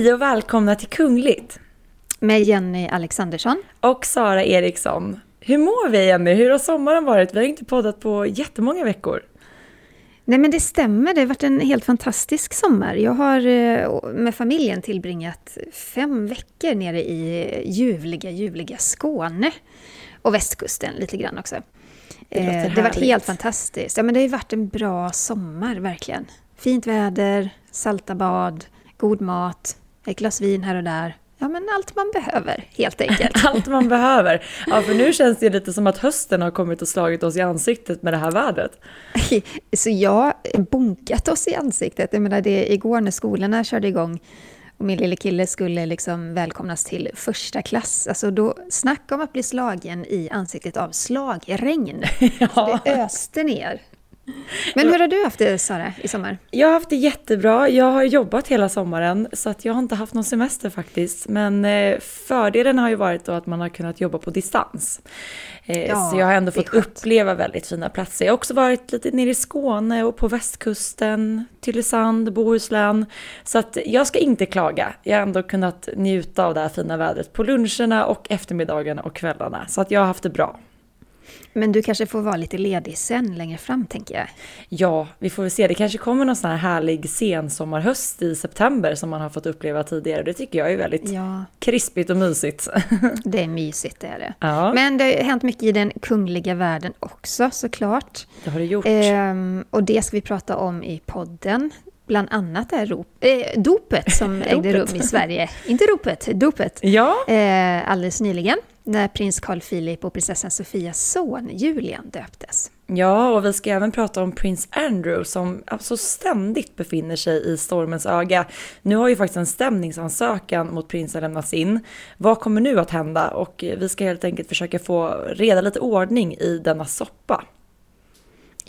Hej och välkomna till Kungligt! Med Jenny Alexandersson. Och Sara Eriksson. Hur mår vi Jenny? Hur har sommaren varit? Vi har inte poddat på jättemånga veckor. Nej men det stämmer, det har varit en helt fantastisk sommar. Jag har eh, med familjen tillbringat fem veckor nere i ljuvliga, ljuvliga Skåne. Och västkusten lite grann också. Det, eh, det har varit helt fantastiskt. Ja men det har varit en bra sommar verkligen. Fint väder, salta bad, god mat, ett glas vin här och där. Ja, men allt man behöver, helt enkelt. allt man behöver. Ja, för nu känns det lite som att hösten har kommit och slagit oss i ansiktet med det här vädret. Så jag bonkat oss i ansiktet. Jag menar, det igår när skolorna körde igång och min lille kille skulle liksom välkomnas till första klass. Alltså då, snacka om att bli slagen i ansiktet av slagregn. Ja. Det öste ner. Men hur har du haft det Sara, i sommar? Jag har haft det jättebra. Jag har jobbat hela sommaren så att jag har inte haft någon semester faktiskt. Men eh, fördelen har ju varit då att man har kunnat jobba på distans. Eh, ja, så jag har ändå fått uppleva väldigt fina platser. Jag har också varit lite nere i Skåne och på västkusten, Tylösand, Bohuslän. Så att jag ska inte klaga. Jag har ändå kunnat njuta av det här fina vädret på luncherna och eftermiddagarna och kvällarna. Så att jag har haft det bra. Men du kanske får vara lite ledig sen längre fram tänker jag. Ja, vi får väl se. Det kanske kommer någon sån här härlig sensommarhöst i september som man har fått uppleva tidigare. Det tycker jag är väldigt ja. krispigt och mysigt. Det är mysigt, det är det. Ja. Men det har hänt mycket i den kungliga världen också såklart. Det har det gjort. Ehm, och det ska vi prata om i podden bland annat är rop, eh, dopet som ägde rum i Sverige. Inte ropet, dopet. Ja. Eh, alldeles nyligen när prins Carl Philip och prinsessan Sofias son Julian döptes. Ja, och vi ska även prata om prins Andrew som alltså ständigt befinner sig i stormens öga. Nu har ju faktiskt en stämningsansökan mot prinsen lämnats in. Vad kommer nu att hända? Och vi ska helt enkelt försöka få reda lite ordning i denna soppa.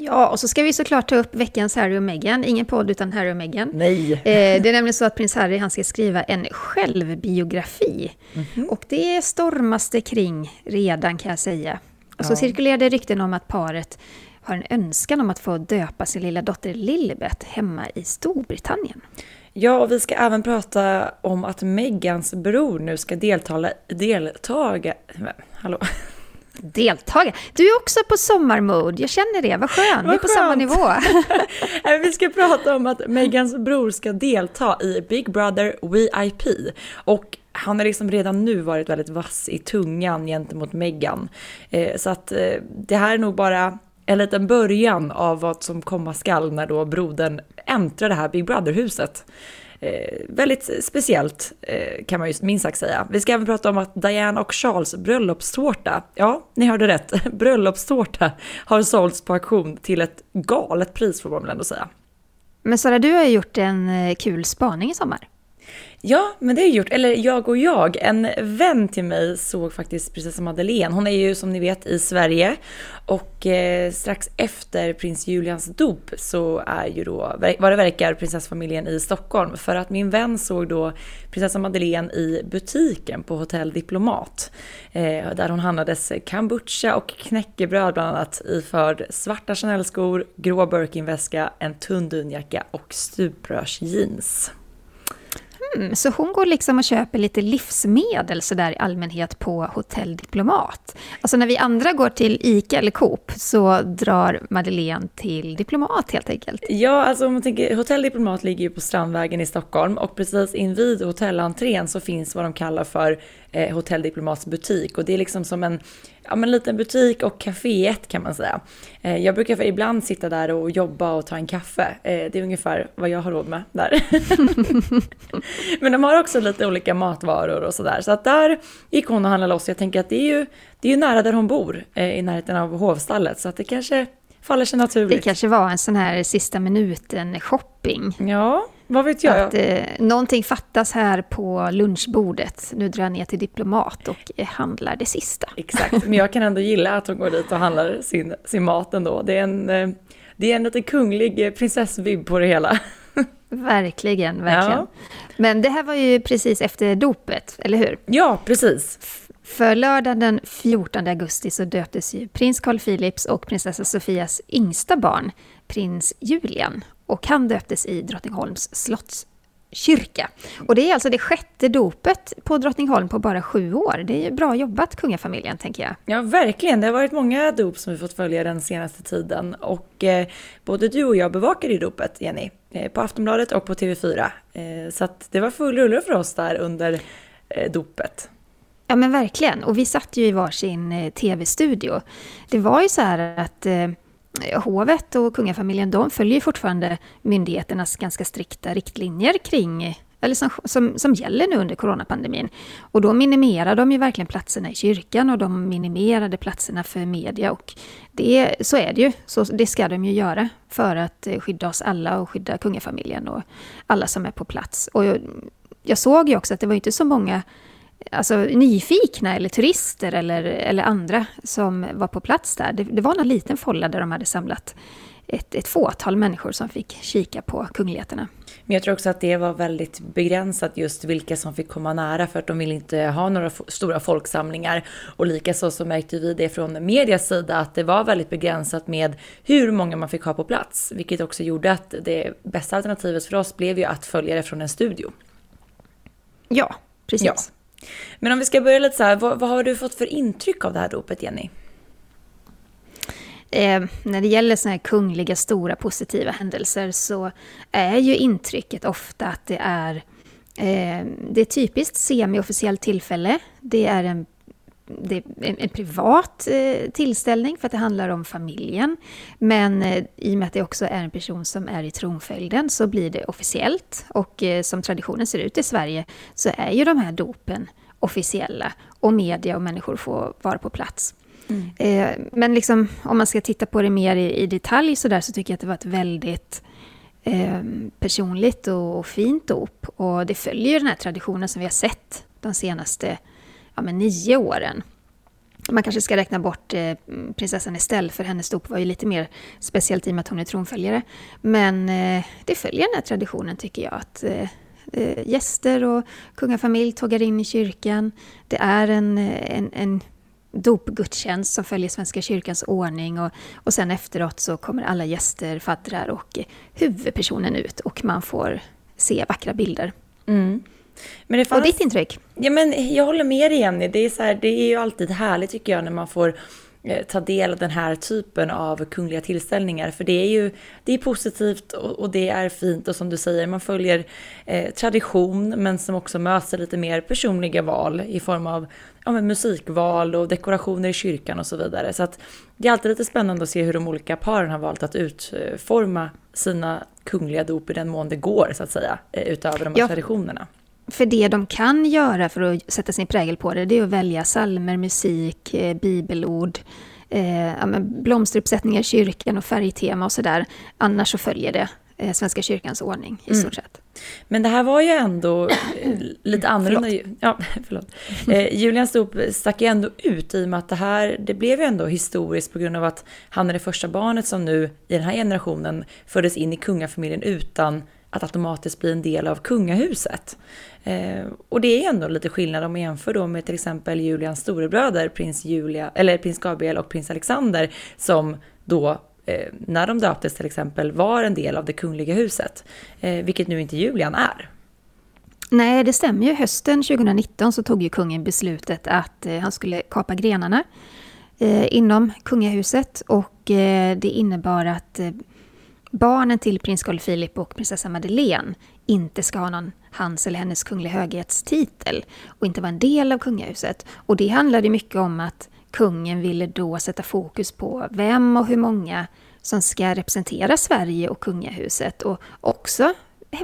Ja, och så ska vi såklart ta upp veckans Harry och Meghan. Ingen podd utan Harry och Meghan. Nej! Eh, det är nämligen så att prins Harry han ska skriva en självbiografi. Mm -hmm. Och det stormas det kring redan kan jag säga. Och så ja. cirkulerar det rykten om att paret har en önskan om att få döpa sin lilla dotter Lilibet hemma i Storbritannien. Ja, och vi ska även prata om att Megans bror nu ska deltaga... deltaga hallå? Deltagare. Du är också på sommarmode, jag känner det. Vad skönt, vi är på samma nivå. vi ska prata om att Megans bror ska delta i Big Brother VIP. Och han har liksom redan nu varit väldigt vass i tungan gentemot Megan. Eh, så att eh, det här är nog bara en liten början av vad som komma skall när då brodern äntrar det här Big Brother-huset. Eh, väldigt speciellt eh, kan man ju minst sagt säga. Vi ska även prata om att Diane och Charles bröllopstårta, ja, ni hörde rätt, bröllopstårta har sålts på auktion till ett galet pris får man väl ändå säga. Men Sara, du har ju gjort en eh, kul spaning i sommar. Ja, men det har jag gjort. Eller jag och jag. En vän till mig såg faktiskt prinsessa Madeleine. Hon är ju som ni vet i Sverige. Och eh, strax efter prins Julians dop så är ju då, vad det verkar, prinsessfamiljen i Stockholm. För att min vän såg då prinsessa Madeleine i butiken på Hotell Diplomat. Eh, där hon handlades kombucha och knäckebröd bland annat iförd svarta Chanel-skor, grå Birkin-väska, en tunn dunjacka och stuprörsjeans. Mm, så hon går liksom och köper lite livsmedel sådär i allmänhet på Hotell Diplomat. Alltså när vi andra går till ICA eller Coop så drar Madeleine till Diplomat helt enkelt. Ja, alltså om man tänker, Hotell Diplomat ligger ju på Strandvägen i Stockholm och precis invid hotellentrén så finns vad de kallar för eh, Hotell Diplomats butik och det är liksom som en ja, men liten butik och kaféet kan man säga. Eh, jag brukar för ibland sitta där och jobba och ta en kaffe. Eh, det är ungefär vad jag har råd med där. men de har också lite olika matvaror och sådär. Så att där gick hon och handlade loss. Jag tänker att det är ju, det är ju nära där hon bor, eh, i närheten av hovstallet. Så att det kanske faller sig naturligt. Det kanske var en sån här sista minuten shopping. Ja, vad vet jag? Att eh, någonting fattas här på lunchbordet. Nu drar jag ner till Diplomat och eh, handlar det sista. Exakt, men jag kan ändå gilla att hon går dit och handlar sin, sin mat ändå. Det är en, eh, det är en lite kunglig eh, prinsessvibb på det hela. Verkligen, verkligen. Ja. Men det här var ju precis efter dopet, eller hur? Ja, precis. För lördagen den 14 augusti så döptes ju prins Carl Philips och prinsessa Sofias yngsta barn, prins Julian. Och han döptes i Drottningholms slottskyrka. Och det är alltså det sjätte dopet på Drottningholm på bara sju år. Det är ju bra jobbat kungafamiljen, tänker jag. Ja, verkligen. Det har varit många dop som vi fått följa den senaste tiden. Och eh, både du och jag bevakade ju dopet, Jenny, eh, på Aftonbladet och på TV4. Eh, så det var full rulle för oss där under eh, dopet. Ja men verkligen, och vi satt ju i varsin eh, tv-studio. Det var ju så här att eh, Eh, hovet och kungafamiljen, de följer fortfarande myndigheternas ganska strikta riktlinjer kring eller som, som, som gäller nu under coronapandemin. Och då minimerar de ju verkligen platserna i kyrkan och de minimerade platserna för media. Och det, så är det ju, så det ska de ju göra för att eh, skydda oss alla och skydda kungafamiljen och alla som är på plats. Och jag, jag såg ju också att det var inte så många alltså, nyfikna eller turister eller, eller andra som var på plats där. Det, det var en liten folla där de hade samlat ett, ett fåtal människor som fick kika på kungligheterna. Men jag tror också att det var väldigt begränsat just vilka som fick komma nära för att de ville inte ha några stora folksamlingar. Och likaså så märkte vi det från medias sida att det var väldigt begränsat med hur många man fick ha på plats. Vilket också gjorde att det bästa alternativet för oss blev ju att följa det från en studio. Ja, precis. Ja. Men om vi ska börja lite så här, vad, vad har du fått för intryck av det här dopet, Jenny? Eh, när det gäller sådana här kungliga stora positiva händelser så är ju intrycket ofta att det är, eh, det är typiskt semiofficiellt tillfälle. Det är en det är en, privat eh, tillställning för att det handlar om familjen. Men eh, i och med att det också är en person som är i tronföljden så blir det officiellt. Och eh, som traditionen ser ut i Sverige så är ju de här dopen officiella och media och människor får vara på plats. Mm. Men liksom, om man ska titta på det mer i, i detalj så, där, så tycker jag att det var ett väldigt eh, personligt och, och fint dop. Och det följer den här traditionen som vi har sett de senaste ja, men nio åren. Man kanske ska räkna bort eh, prinsessan Estelle, för hennes dop var ju lite mer speciellt i och med att hon är tronföljare. Men eh, det följer den här traditionen tycker jag, att eh, eh gäster och kungafamilj tågar in i kyrkan. Det är en, eh, en, en dopgudstjänst som följer Svenska kyrkans ordning och, och sen efteråt så kommer alla gäster, faddrar och eh, huvudpersonen ut och man får se vackra bilder. Mm. Men det fanns... Och ditt intryck? Ja, men jag håller med dig Jenny. Det är, så här, det är ju alltid härligt tycker jag när man får eh, ta del av den här typen av kungliga tillställningar. För det är ju det är positivt och, och det är fint och som du säger, man följer eh, tradition men som också möter lite mer personliga val i form av ja, musikval och dekorationer i kyrkan och så vidare. Så att det är alltid lite spännande att se hur de olika paren har valt att utforma sina kungliga dop i den mån det går så att säga, eh, utöver de här ja. traditionerna. För det de kan göra för att sätta sin prägel på det, det är att välja salmer, musik, eh, bibelord, eh, ja, blomsteruppsättningar i kyrkan och färgtema och sådär. Annars så följer det eh, Svenska kyrkans ordning i mm. stort sett. Men det här var ju ändå eh, lite annorlunda. förlåt. Ja, förlåt. Eh, Julians dop stack ju ändå ut i och med att det här, det blev ju ändå historiskt på grund av att han är det första barnet som nu i den här generationen föddes in i kungafamiljen utan att automatiskt bli en del av kungahuset. Eh, och det är ändå lite skillnad om man jämför då med till exempel Julians storebröder, prins, Julia, eller prins Gabriel och prins Alexander, som då eh, när de döptes till exempel var en del av det kungliga huset, eh, vilket nu inte Julian är. Nej, det stämmer ju. Hösten 2019 så tog ju kungen beslutet att eh, han skulle kapa grenarna eh, inom kungahuset och eh, det innebar att eh, barnen till prins Carl Philip och prinsessa Madeleine inte ska ha någon hans eller hennes kungliga höghetstitel och inte vara en del av kungahuset. Och det handlade mycket om att kungen ville då sätta fokus på vem och hur många som ska representera Sverige och kungahuset och också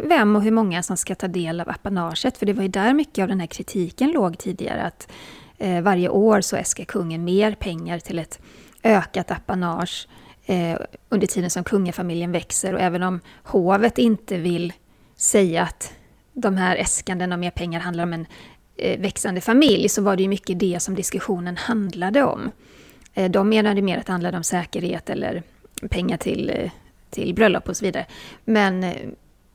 vem och hur många som ska ta del av apanaget. För det var ju där mycket av den här kritiken låg tidigare. Att eh, varje år så äskar kungen mer pengar till ett ökat apanage eh, under tiden som kungafamiljen växer. Och även om hovet inte vill säga att de här äskandena om mer pengar handlar om en eh, växande familj, så var det ju mycket det som diskussionen handlade om. Eh, de menade mer att det handlade om säkerhet eller pengar till, eh, till bröllop och så vidare. Men, eh,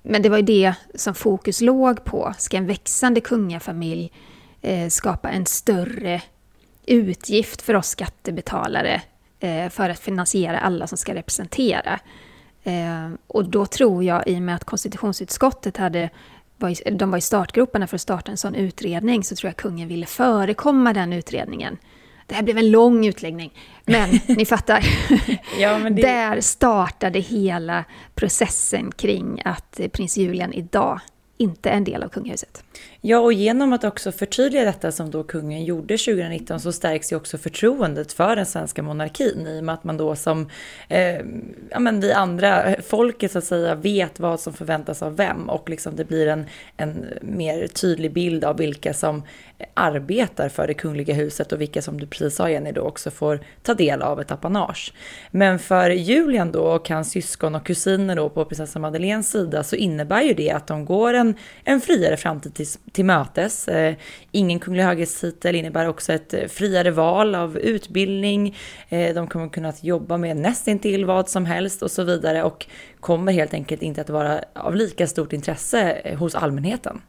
men det var ju det som fokus låg på. Ska en växande kungafamilj eh, skapa en större utgift för oss skattebetalare eh, för att finansiera alla som ska representera. Eh, och då tror jag, i och med att konstitutionsutskottet hade de var i startgroparna för att starta en sån utredning, så tror jag kungen ville förekomma den utredningen. Det här blev en lång utläggning, men ni fattar. ja, men det... Där startade hela processen kring att prins Julian idag inte är en del av kungahuset. Ja, och genom att också förtydliga detta som då kungen gjorde 2019 så stärks ju också förtroendet för den svenska monarkin i och med att man då som, eh, ja men vi andra, folket så att säga, vet vad som förväntas av vem och liksom det blir en, en mer tydlig bild av vilka som arbetar för det kungliga huset och vilka som du precis sa Jenny då också får ta del av ett apanage. Men för Julian då och hans syskon och kusiner då på prinsessan Madeleines sida så innebär ju det att de går en, en friare framtid till, till mötes. Eh, ingen kunglig höghetstitel innebär också ett eh, friare val av utbildning. Eh, de kommer kunna jobba med nästintill vad som helst och så vidare och kommer helt enkelt inte att vara av lika stort intresse eh, hos allmänheten.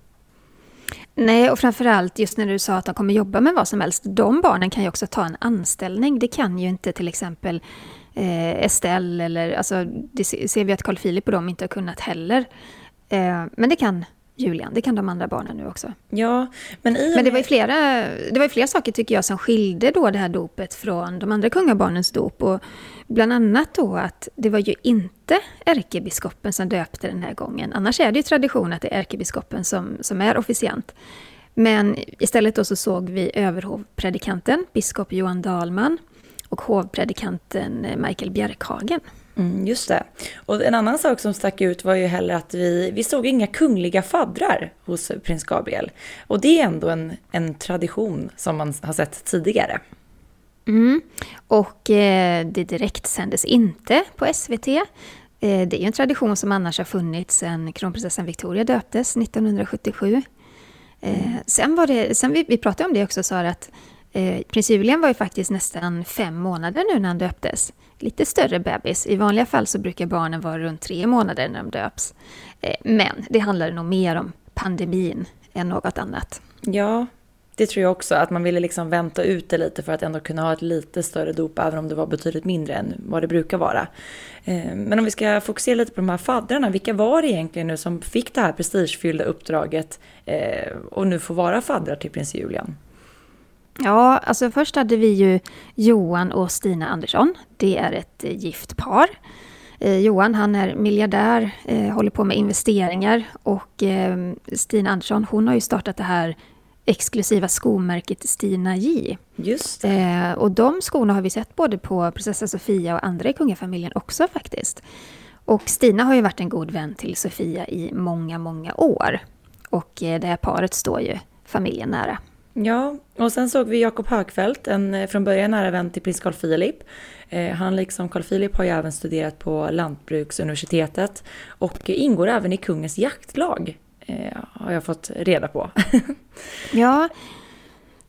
Nej, och framförallt just när du sa att de kommer jobba med vad som helst. De barnen kan ju också ta en anställning. Det kan ju inte till exempel eh, Estelle eller, alltså det ser vi att Carl Philip och de inte har kunnat heller. Eh, men det kan Julian, det kan de andra barnen nu också. Ja, men i Men det var ju flera, det var ju flera saker tycker jag som skilde då det här dopet från de andra kungabarnens dop. Och bland annat då att det var ju inte ärkebiskopen som döpte den här gången. Annars är det ju tradition att det är ärkebiskopen som, som är officiant. Men istället då så såg vi överhovpredikanten, biskop Johan Dahlman och hovpredikanten eh, Michael Bjerkhagen. Mm, just det. Och en annan sak som stack ut var ju heller att vi, vi såg inga kungliga faddrar hos prins Gabriel. Och det är ändå en, en tradition som man har sett tidigare. Mm. Och eh, det direkt sändes inte på SVT. Eh, det är ju en tradition som annars har funnits sedan kronprinsessan Victoria döptes 1977. Eh, sen var det, sen vi, vi pratade om det också, Sara, att eh, prins Julian var ju faktiskt nästan fem månader nu när han döptes lite större bebis. I vanliga fall så brukar barnen vara runt tre månader när de döps. Eh, men det handlar nog mer om pandemin än något annat. Ja, det tror jag också. Att man ville liksom vänta ut det lite för att ändå kunna ha ett lite större dop, även om det var betydligt mindre än vad det brukar vara. Eh, men om vi ska fokusera lite på de här faddrarna, vilka var det egentligen nu som fick det här prestigefyllda uppdraget eh, och nu får vara faddrar till prins Julian? Ja, alltså först hade vi ju Johan och Stina Andersson. Det är ett eh, gift par. Johan han är miljardär, eh, håller på med investeringar och eh, Stina Andersson hon har ju startat det här exklusiva skomärket Stina J. Just eh, och de skorna har vi sett både på prinsessa Sofia och andra i kungafamiljen också faktiskt. Och Stina har ju varit en god vän till Sofia i många, många år. Och eh, det här paret står ju familjen nära. Ja, och sen såg vi Jakob Högfeldt, en eh, från början nära vän till prins Carl Philip. Eh, han liksom Carl Philip har ju även studerat på Lantbruksuniversitetet och ingår även i kungens jaktlag, eh, har jag fått reda på. ja,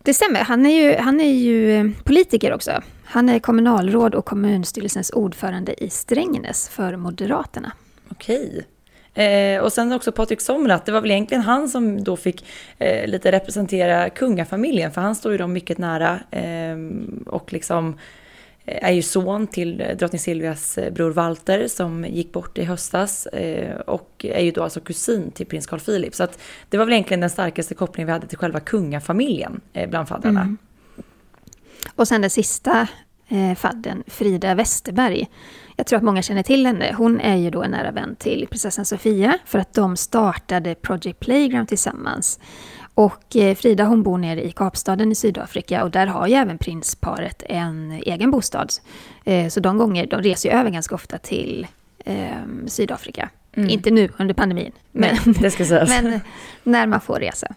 det stämmer. Han är, ju, han är ju politiker också. Han är kommunalråd och kommunstyrelsens ordförande i Strängnäs för Moderaterna. Okej. Eh, och sen också Patrik Somrat, det var väl egentligen han som då fick eh, lite representera kungafamiljen, för han står ju dem mycket nära eh, och liksom eh, Eh, är ju son till eh, drottning Silvias eh, bror Walter som gick bort i höstas och är ju då alltså kusin till prins Carl Philip. Så att det var väl egentligen den starkaste kopplingen vi hade till själva kungafamiljen bland faddrarna. Mm. Och sen den sista fadden, Frida Westerberg. Jag tror att många känner till henne. Hon är ju då en nära vän till prinsessan Sofia för att de startade Project Playground tillsammans. Och eh, Frida hon bor nere i Kapstaden i Sydafrika och där har ju även prinsparet en egen bostad. Eh, så de gånger, de reser ju över ganska ofta till eh, Sydafrika. Mm. Inte nu under pandemin, men, Nej, men när man får resa.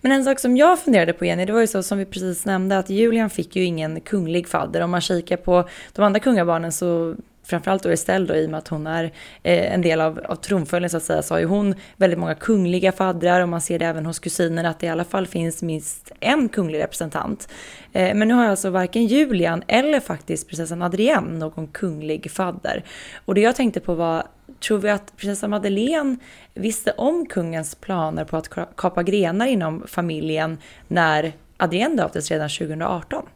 Men en sak som jag funderade på Jenny, det var ju så som vi precis nämnde att Julian fick ju ingen kunglig fadder. Om man kikar på de andra kungabarnen så framförallt då Estelle då, i och med att hon är eh, en del av, av tronföljden så att säga, så har ju hon väldigt många kungliga faddrar och man ser det även hos kusinerna att det i alla fall finns minst en kunglig representant. Eh, men nu har alltså varken Julian eller faktiskt prinsessan Adrienne någon kunglig fadder. Och det jag tänkte på var, tror vi att prinsessan Madeleine visste om kungens planer på att kapa grenar inom familjen när Adrienne döptes redan 2018?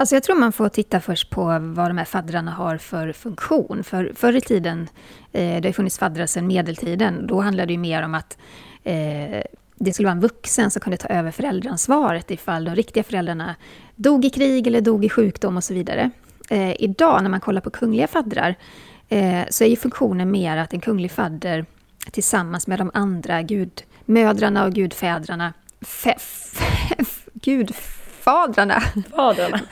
Alltså jag tror man får titta först på vad de här faddrarna har för funktion. För förr i tiden, eh, det har funnits faddrar sedan medeltiden, då handlade det ju mer om att eh, det skulle vara en vuxen som kunde ta över föräldraansvaret ifall de riktiga föräldrarna dog i krig eller dog i sjukdom och så vidare. Eh, idag när man kollar på kungliga faddrar eh, så är ju funktionen mer att en kunglig fadder tillsammans med de andra gudmödrarna och gudfädrarna fe, fe, gudfadrarna. Fadrarna.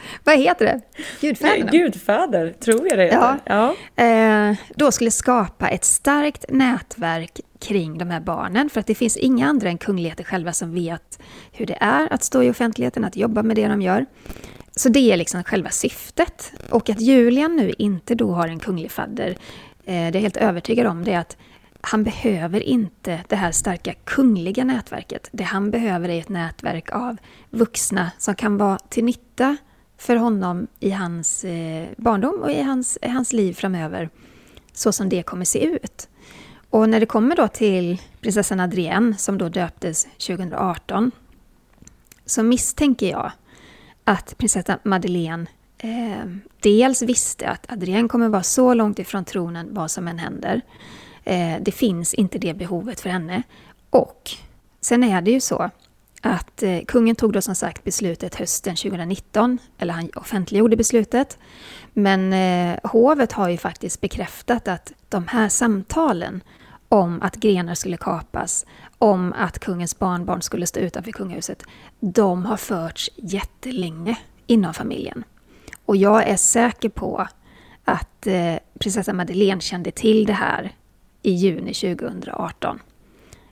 Vad heter det? Gudfäderna? Gudfäder, tror jag det heter. Ja. ja. Eh, då skulle skapa ett starkt nätverk kring de här barnen. För att det finns inga andra än kungligheter själva som vet hur det är att stå i offentligheten, att jobba med det de gör. Så det är liksom själva syftet. Och att Julian nu inte då har en kunglig fadder, eh, det är jag helt övertygad om, det är att han behöver inte det här starka kungliga nätverket. Det han behöver är ett nätverk av vuxna som kan vara till nytta för honom i hans eh, barndom och i hans, i hans liv framöver, så som det kommer se ut. Och när det kommer då till prinsessan Adrienne, som då döptes 2018, så misstänker jag att prinsessan Madeleine eh, dels visste att Adrienne kommer vara så långt ifrån tronen vad som än händer. Eh, det finns inte det behovet för henne. Och sen är det ju så att eh, kungen tog då som sagt beslutet hösten 2019, eller han offentliggjorde beslutet. Men eh, hovet har ju faktiskt bekräftat att de här samtalen om att grenar skulle kapas, om att kungens barnbarn skulle stå utanför kungahuset, de har förts jättelänge inom familjen. Och jag är säker på att eh, prinsessa Madeleine kände till det här i juni 2018.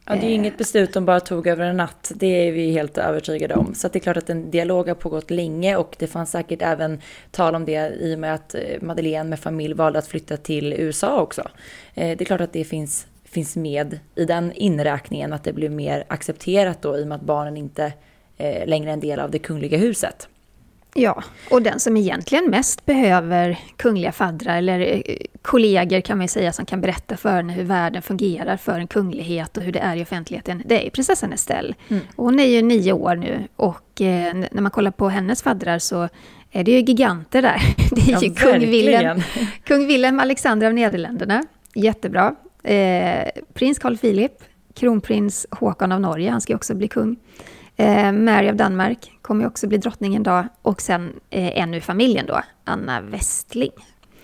Ja, det är inget beslut de bara tog över en natt, det är vi helt övertygade om. Så det är klart att en dialog har pågått länge och det fanns säkert även tal om det i och med att eh, Madeleine med familj valde att flytta till USA också. Eh, det är klart att det finns, finns med i den inräkningen, att det blev mer accepterat då i och med att barnen inte eh, längre är en del av det kungliga huset. Ja, och den som egentligen mest behöver kungliga faddrar, eller eh, kollegor kan man säga, som kan berätta för henne hur världen fungerar för en kunglighet och hur det är i offentligheten, det är prinsessan Estelle. Mm. Hon är ju nio år nu och eh, när man kollar på hennes faddrar så är det ju giganter där. Det är ja, ju kung Wilhelm, kung Wilhelm Alexander av Nederländerna, jättebra. Eh, prins Carl Philip, kronprins Håkon av Norge, han ska också bli kung. Eh, Mary av Danmark kommer också bli drottning en dag. Och sen eh, en ur familjen då, Anna Westling.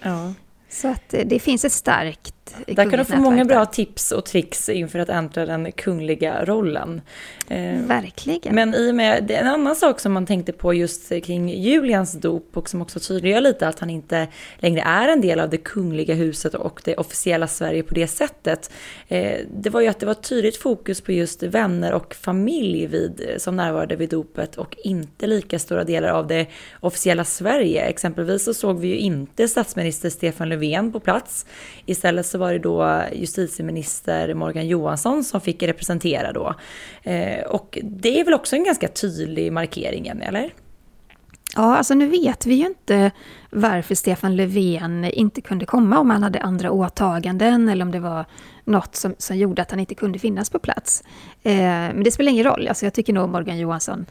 Ja. Så att eh, det finns ett starkt Där kan du få många bra tips och tricks inför att äntra den kungliga rollen. Eh, Verkligen. Men i och med, en annan sak som man tänkte på just kring Julians dop och som också tydliggör lite att han inte längre är en del av det kungliga huset och det officiella Sverige på det sättet. Eh, det var ju att det var tydligt fokus på just vänner och familj vid, som närvarade vid dopet och inte lika stora delar av det officiella Sverige. Exempelvis så såg vi ju inte statsminister Stefan Löfven på plats. Istället så var det då justitieminister Morgan Johansson som fick representera då. Eh, och det är väl också en ganska tydlig markering, eller? Ja, alltså nu vet vi ju inte varför Stefan Löfven inte kunde komma, om han hade andra åtaganden eller om det var något som, som gjorde att han inte kunde finnas på plats. Eh, men det spelar ingen roll, alltså jag tycker nog Morgan Johansson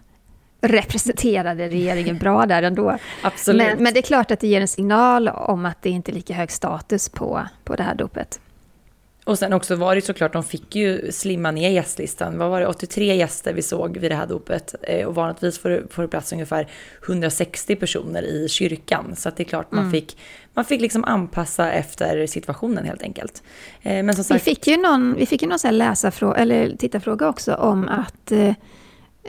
representerade regeringen bra där ändå. Absolut. Men, men, det är klart att det ger en signal om att det inte är lika hög status på, på det här dopet. Och sen också var det såklart, de fick ju slimma ner gästlistan. Vad var det, 83 gäster vi såg vid det här dopet. Eh, och vanligtvis får, får det plats ungefär 160 personer i kyrkan. Så det är klart man mm. fick, man fick liksom anpassa efter situationen helt enkelt. Eh, men som sagt, vi fick ju någon, vi fick ju någon läsarfråga, eller tittarfråga också om att Eh,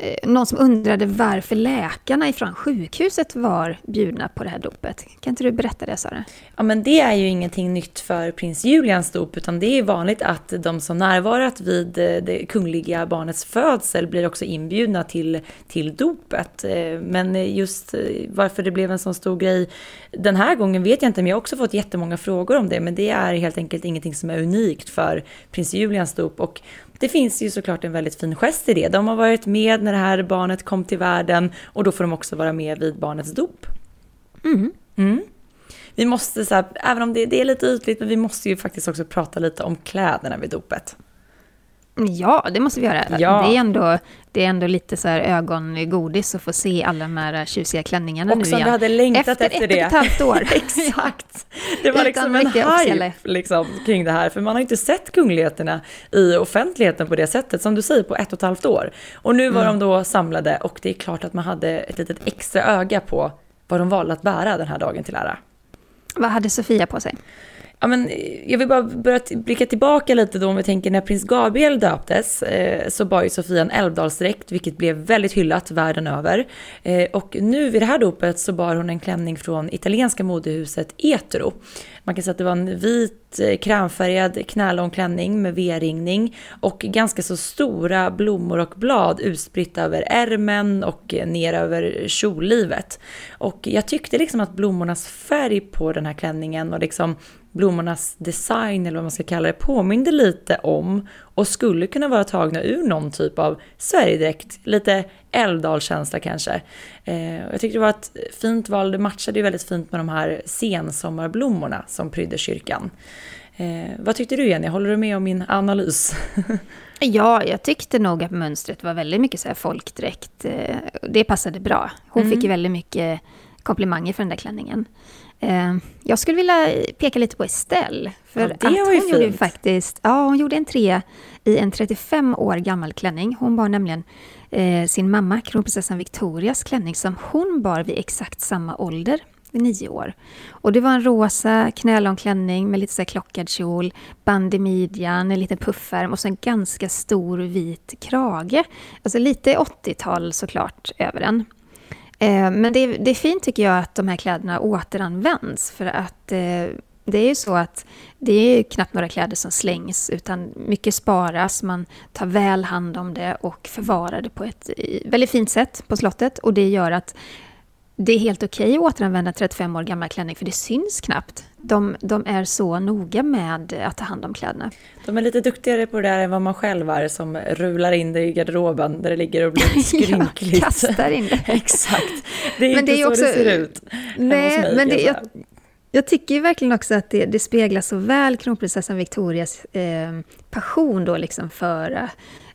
Eh, någon som undrade varför läkarna ifrån sjukhuset var bjudna på det här dopet. Kan inte du berätta det Sara? Ja men det är ju ingenting nytt för prins Julians dop utan det är vanligt att de som närvarat vid eh, det kungliga barnets födsel blir också inbjudna till, till dopet. Eh, men just varför det blev en sån stor grej den här gången vet jag inte men jag har också fått jättemånga frågor om det men det är helt enkelt ingenting som är unikt för prins Julians dop och det finns ju såklart en väldigt fin gest i det. De har varit med när det här barnet kom till världen och då får de också vara med vid barnets dop. Mm. Mm. Vi måste, så här, även om det, det, är lite ytligt, men vi måste ju faktiskt också prata lite om kläderna vid dopet. Ja, det måste vi göra. Ja. Det, är ändå, det är ändå lite så här ögongodis att få se alla de här tjusiga klänningarna Och nu igen. vi hade längtat efter, efter det. ett och ett halvt år. Exakt. Det var liksom en hype liksom, kring det här. För man har ju inte sett kungligheterna i offentligheten på det sättet, som du säger, på ett och ett halvt år. Och nu var Mm. de då samlade och det är klart att man hade ett litet extra öga på vad de valde att bära den här dagen till ära. Vad hade Sofia på sig? Ja, men jag vill bara börja blicka tillbaka lite då om vi tänker när prins Gabriel döptes eh, så bar ju Sofia en älvdalsdräkt vilket blev väldigt hyllat världen över. Eh, och nu vid det här dopet så bar hon en klänning från italienska modehuset Etro. Man kan säga att det var en vit eh, krämfärgad knälång klänning med V-ringning och ganska så stora blommor och blad utspritt över ärmen och eh, ner över kjollivet. Och jag tyckte liksom att blommornas färg på den här klänningen och liksom blommornas design eller vad man ska kalla det påminde lite om och skulle kunna vara tagna ur någon typ av Sverigedräkt, lite Älvdalskänsla kanske. Eh, jag tyckte det var ett fint val, det matchade ju väldigt fint med de här sensommarblommorna som prydde kyrkan. Eh, vad tyckte du Jenny, håller du med om min analys? Ja, jag tyckte nog att mönstret var väldigt mycket så här folkdräkt. Eh, Det passade bra. Hon Mm. fick ju väldigt mycket komplimanger för den där klänningen. Eh, Jag skulle vilja peka lite på Estelle. För Ja, det att var ju hon gjorde fint. faktiskt, ja, hon gjorde en trea i en 35 år gammal klänning. Hon bar nämligen eh, sin mamma, kronprinsessan Victorias klänning, som hon bar vid exakt samma ålder, vid nio år. Och det var en rosa knälång klänning med lite så här klockad kjol, band i midjan, en liten puffärm och så en ganska stor vit krage. Alltså lite 80-tal såklart över den. Eh, men det är, det är fint tycker jag att de här kläderna återanvänds för att eh, det är ju så att det är knappt några kläder som slängs utan mycket sparas, man tar väl hand om det och förvarar det på ett väldigt fint sätt på slottet och det gör att det är helt okej att återanvända 35 år gammal klänning för det syns knappt. De, de är så noga med att ta hand om kläderna. De är lite duktigare på det där än vad man själv är som rular in det i garderoben där det ligger och blir skrynkligt. Ja, kastar in det. Exakt. Det är Men inte det är så också- det ser ut. Nej, mig, men det, jag jag, tycker verkligen också att det, det speglar så väl kronprinsessan Victorias eh, passion då liksom för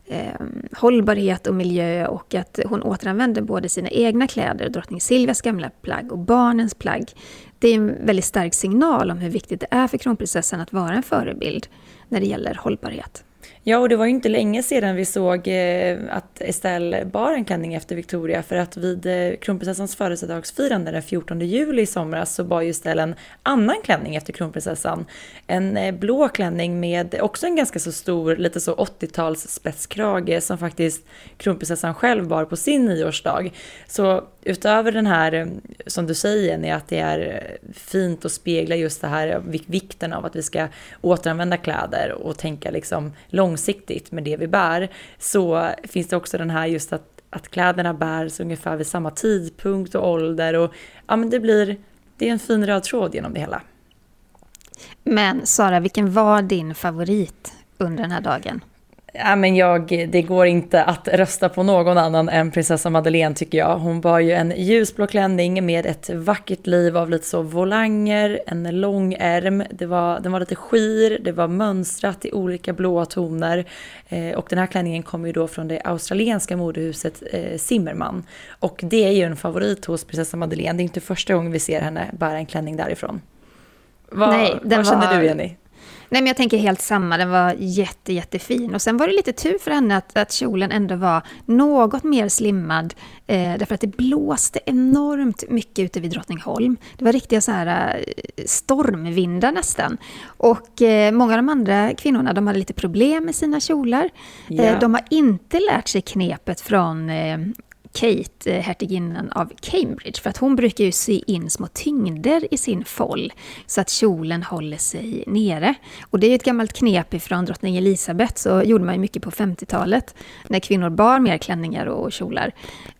eh, hållbarhet och miljö och att hon återanvänder både sina egna kläder, drottning Silvias gamla plagg och barnens plagg. Det är en väldigt stark signal om hur viktigt det är för kronprinsessan att vara en förebild när det gäller hållbarhet. Ja, och det var ju inte länge sedan vi såg eh, att Estelle bar en klänning efter Victoria för att vid eh, kronprinsessans födelsedagsfirande den 14 juli i somras så bar ju Estelle en annan klänning efter kronprinsessan. En eh, blå klänning med också en ganska så stor, lite så 80-tals spetskrage som faktiskt kronprinsessan själv bar på sin nioårsdag. Så utöver den här, som du säger Jenny, att det är fint att spegla just det här vikten av att vi ska återanvända kläder och tänka liksom långsiktigt med det vi bär, så finns det också den här just att, att kläderna bärs ungefär vid samma tidpunkt och ålder och ja men det blir, det är en fin röd tråd genom det hela. Men Sara, vilken var din favorit under den här dagen? Ja, men jag, det går inte att rösta på någon annan än prinsessa Madeleine tycker jag. Hon bar ju en ljusblå klänning med ett vackert liv av lite så volanger, en lång ärm, det var, den var lite skir, det var mönstrat i olika blåa toner. Eh, och den här klänningen kommer ju då från det australienska modehuset eh, Zimmermann. Och det är ju en favorit hos prinsessa Madeleine, det är inte första gången vi ser henne bära en klänning därifrån. Vad, Nej, vad känner var- du Jenny? Nej, men jag tänker helt samma. Den var jätte, jättefin. Och sen var det lite tur för henne att, att kjolen ändå var något mer slimmad. Eh, därför att det blåste enormt mycket ute vid Drottningholm. Det var riktiga så här eh, stormvindar nästan. Och eh, många av de andra kvinnorna, de hade lite problem med sina kjolar. Ja. Eh, de har inte lärt sig knepet från eh, Kate, eh, hertiginnan av Cambridge, för att hon brukar ju sy in små tyngder i sin foll så att kjolen håller sig nere. Och det är ju ett gammalt knep ifrån drottning Elisabeth, så gjorde man ju mycket på 50-talet när kvinnor bar mer klänningar och kjolar.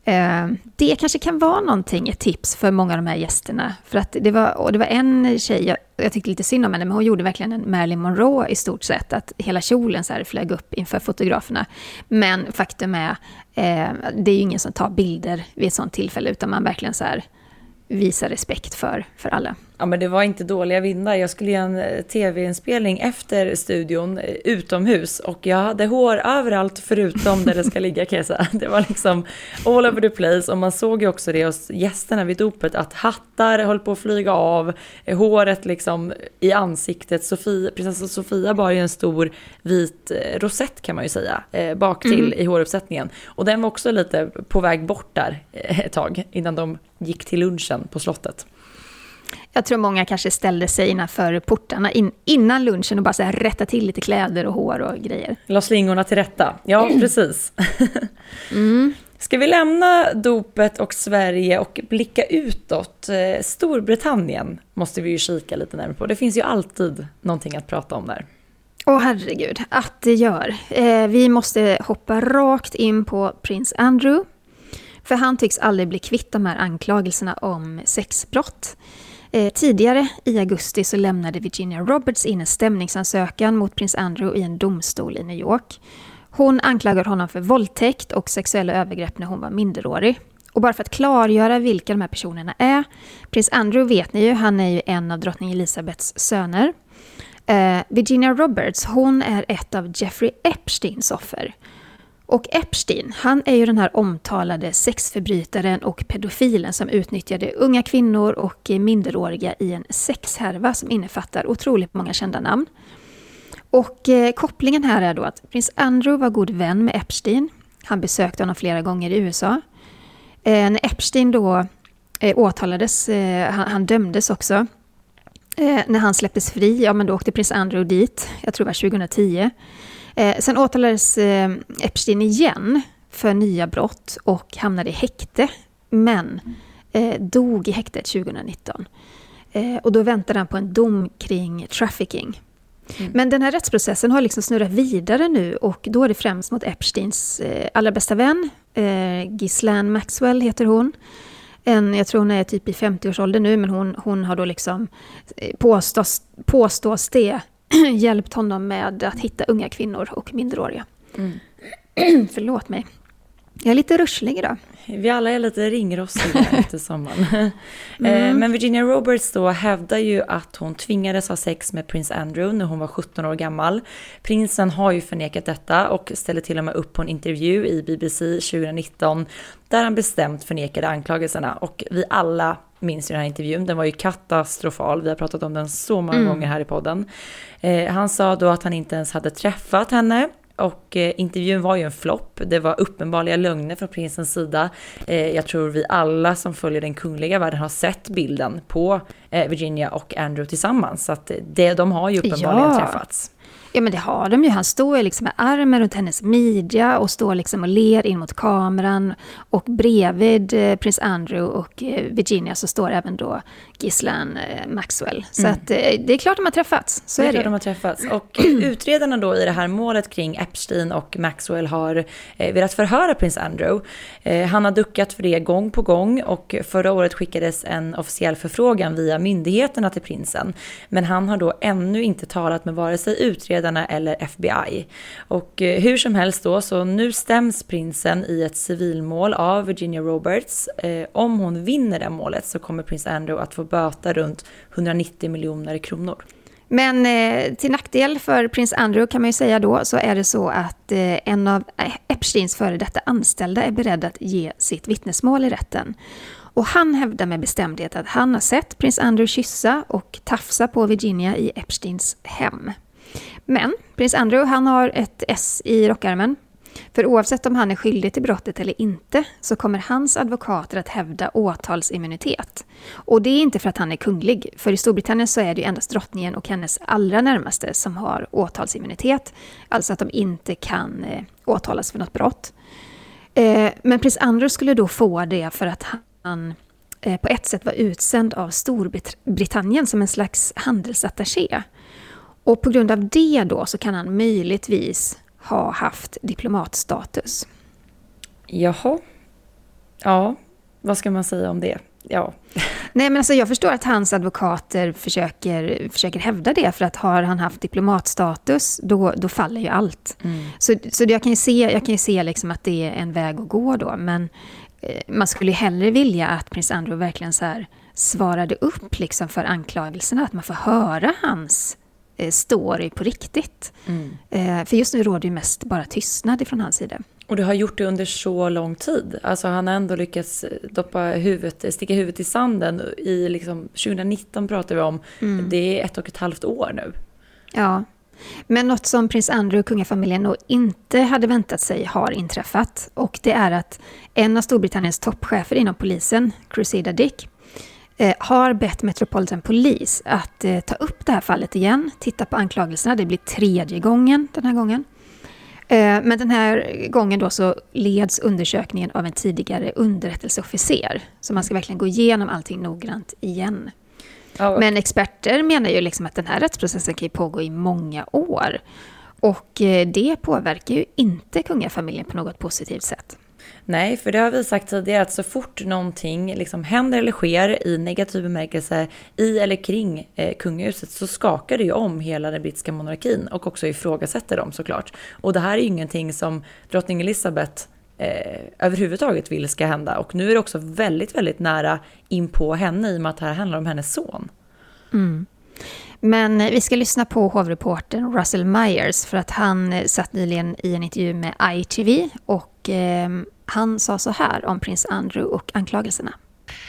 Eh, det kanske kan vara någonting, ett tips för många av de här gästerna. För att det var, och det var en tjej, jag, jag tyckte lite synd om henne, men hon gjorde verkligen en Marilyn Monroe i stort sett. Att hela kjolen så här flög upp inför fotograferna. Men faktum är, eh, det är ju ingen som tar bilder vid ett sånt tillfälle, utan man verkligen så här visar respekt för, för alla. Ja men det var inte dåliga vindar. Jag skulle göra en eh, tv-inspelning efter studion eh, utomhus och jag hade hår överallt förutom där det ska ligga kan jag säga. Det var liksom all over the place och man såg ju också det hos gästerna vid dopet att hattar höll på att flyga av, eh, håret liksom i ansiktet. Sofia, prinsessa Sofia bar ju en stor vit rosett kan man ju säga bak till mm. i håruppsättningen och den var också lite på väg bort där ett tag innan de gick till lunchen på slottet. Jag tror många kanske ställde sig innanför portarna in, innan lunchen och bara så här rätta till lite kläder och hår och grejer. La slingorna till rätta. Ja, precis. mm. Ska vi lämna dopet och Sverige och blicka utåt? Eh, Storbritannien måste vi ju kika lite närmare på. Det finns ju alltid någonting att prata om där. Åh oh, herregud, att det gör. Eh, vi måste hoppa rakt in på prins Andrew. För han tycks aldrig bli kvitt de här anklagelserna om sexbrott. Eh, tidigare i augusti så lämnade Virginia Roberts in en stämningsansökan mot prins Andrew i en domstol i New York. Hon anklagar honom för våldtäkt och sexuella övergrepp när hon var minderårig. Och bara för att klargöra vilka de här personerna är. Prins Andrew vet ni ju, han är ju en av drottning Elizabeths söner. Eh, Virginia Roberts, hon är ett av Jeffrey Epsteins offer. Och Epstein, han är ju den här omtalade sexförbrytaren och pedofilen som utnyttjade unga kvinnor och minderåriga i en sexhärva som innefattar otroligt många kända namn. Och eh, kopplingen här är då att prins Andrew var god vän med Epstein. Han besökte honom flera gånger i USA. Eh, när Epstein då eh, åtalades, eh, han, han, dömdes också. Eh, när han släpptes fri, ja men då åkte prins Andrew dit, jag tror det var 2010. Eh, sen åtalades eh, Epstein igen för nya brott och hamnade i häkte, men eh, dog i häktet 2019. Eh, och då väntade han på en dom kring trafficking. Mm. Men den här rättsprocessen har liksom snurrat vidare nu och då är det främst mot Epsteins eh, allra bästa vän, eh, Ghislaine Maxwell heter hon. En, jag tror hon är typ i 50-årsåldern nu, men hon, hon har då liksom påstås, påstås det hjälpt honom med att hitta unga kvinnor och minderåriga. Mm. Förlåt mig. Jag är lite ruschlig idag. Vi alla är lite ringrostiga efter sommaren. Eh, mm. Men Virginia Roberts då hävdar ju att hon tvingades ha sex med prins Andrew när hon var 17 år gammal. Prinsen har ju förnekat detta och ställer till och med upp på en intervju i BBC 2019 där han bestämt förnekade anklagelserna och vi alla minns ju den här intervjun, den var ju katastrofal, vi har pratat om den så många mm. gånger här i podden. Eh, han sa då att han inte ens hade träffat henne och eh, intervjun var ju en flopp. Det var uppenbarliga lögner från prinsens sida. Eh, jag tror vi alla som följer den kungliga världen har sett bilden på eh, Virginia och Andrew tillsammans. Så att det, de har ju uppenbarligen ja. träffats. Ja men det har de ju. Han står liksom med armen runt hennes midja och står liksom och ler in mot kameran. Och bredvid eh, prins Andrew och eh, Virginia så står även då Ghislaine eh, Maxwell. Så mm. att, det är klart de har träffats. Så det är, är det. de har träffats. Och utredarna då i det här målet kring Epstein och Maxwell har velat förhöra prins Andrew. Han har duckat för det gång på gång och förra året skickades en officiell förfrågan via myndigheterna till prinsen. Men han har då ännu inte talat med vare sig utredarna eller FBI. Och eh, hur som helst då, så nu stäms prinsen i ett civilmål av Virginia Roberts. Eh, om hon vinner det målet så kommer prins Andrew att få böta runt 190 miljoner kronor. Men eh, till nackdel för prins Andrew kan man ju säga då, så är det så att eh, en av eh, Epsteins före detta anställda är beredd att ge sitt vittnesmål i rätten. Och han hävdar med bestämdhet att han har sett prins Andrew kyssa och tafsa på Virginia i Epsteins hem. Men prins Andrew han har ett S i rockärmen för oavsett om han är skyldig till brottet eller inte så kommer hans advokater att hävda åtalsimmunitet. Och det är inte för att han är kunglig, för i Storbritannien så är det ju endast drottningen och hennes allra närmaste som har åtalsimmunitet, alltså att de inte kan eh, åtalas för något brott. Eh, men prins Andrew skulle då få det för att han eh, på ett sätt var utsänd av Storbritannien som en slags handelsattaché. Och på grund av det då så kan han möjligtvis ha haft diplomatstatus. Jaha. Ja, vad ska man säga om det? Ja. Nej, men alltså jag förstår att hans advokater försöker, försöker hävda det, för att har han haft diplomatstatus, då, då faller ju allt. Mm. Så, så jag kan ju se, jag kan ju se liksom att det är en väg att gå då, men eh, man skulle ju hellre vilja att prins Andrew verkligen så här svarade upp liksom för anklagelserna, att man får höra hans story på riktigt. Mm. Eh, för just nu råder ju mest bara tystnad ifrån hans sida. Och du har gjort det under så lång tid. Alltså han har ändå lyckats doppa huvudet, sticka huvudet i sanden. I liksom, 2019 pratar vi om. Mm. Det är ett och ett halvt år nu. Ja. Men något som prins Andrew och kungafamiljen nog inte hade väntat sig har inträffat. Och det är att en av Storbritanniens toppchefer inom polisen, Crusader Dick, eh, har bett Metropolitan Police att eh, ta upp det här fallet igen, titta på anklagelserna. Det blir tredje gången den här gången. Eh, men den här gången då så leds undersökningen av en tidigare underrättelseofficer. Så man ska verkligen gå igenom allting noggrant igen. Oh. Men experter menar ju liksom att den här rättsprocessen kan pågå i många år. Och eh, det påverkar ju inte kungafamiljen på något positivt sätt. Nej, för det har vi sagt tidigare att så fort någonting liksom händer eller sker i negativ bemärkelse i eller kring eh, kungahuset så skakar det ju om hela den brittiska monarkin och också ifrågasätter dem såklart. Och det här är ju ingenting som drottning Elizabeth eh, överhuvudtaget vill ska hända. Och nu är det också väldigt, väldigt nära in på henne i och med att det här handlar om hennes son. Mm. Men eh, vi ska lyssna på hovreportern Russell Myers för att han eh, satt nyligen i en intervju med ITV och eh, han sa så här om prins Andrew och anklagelserna.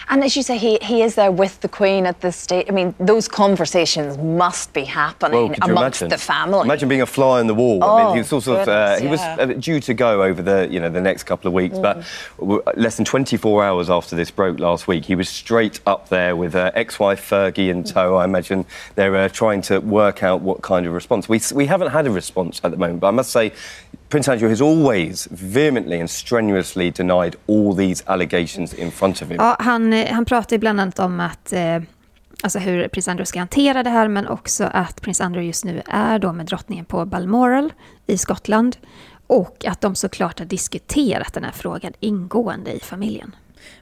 And as you say, he, he is there with the Queen at this stage. I mean, those conversations must be happening well, amongst imagine? the family. Imagine being a fly on the wall. Oh, I mean, he was sort of uh, he was uh, due to go over the you know the next couple of weeks, mm. but less than 24 hours after this broke last week, he was straight up there with uh, ex-wife Fergie in tow. I imagine they're uh, trying to work out what kind of response. We we haven't had a response at the moment, but I must say, Prince Andrew has always vehemently and strenuously denied all these allegations in front of him. Ja, han, eh, han pratar bland annat om att eh, alltså hur prins Andrew ska hantera det här, men också att prins Andrew just nu är då med drottningen på Balmoral i Skottland. Och att de såklart har diskuterat den här frågan ingående i familjen.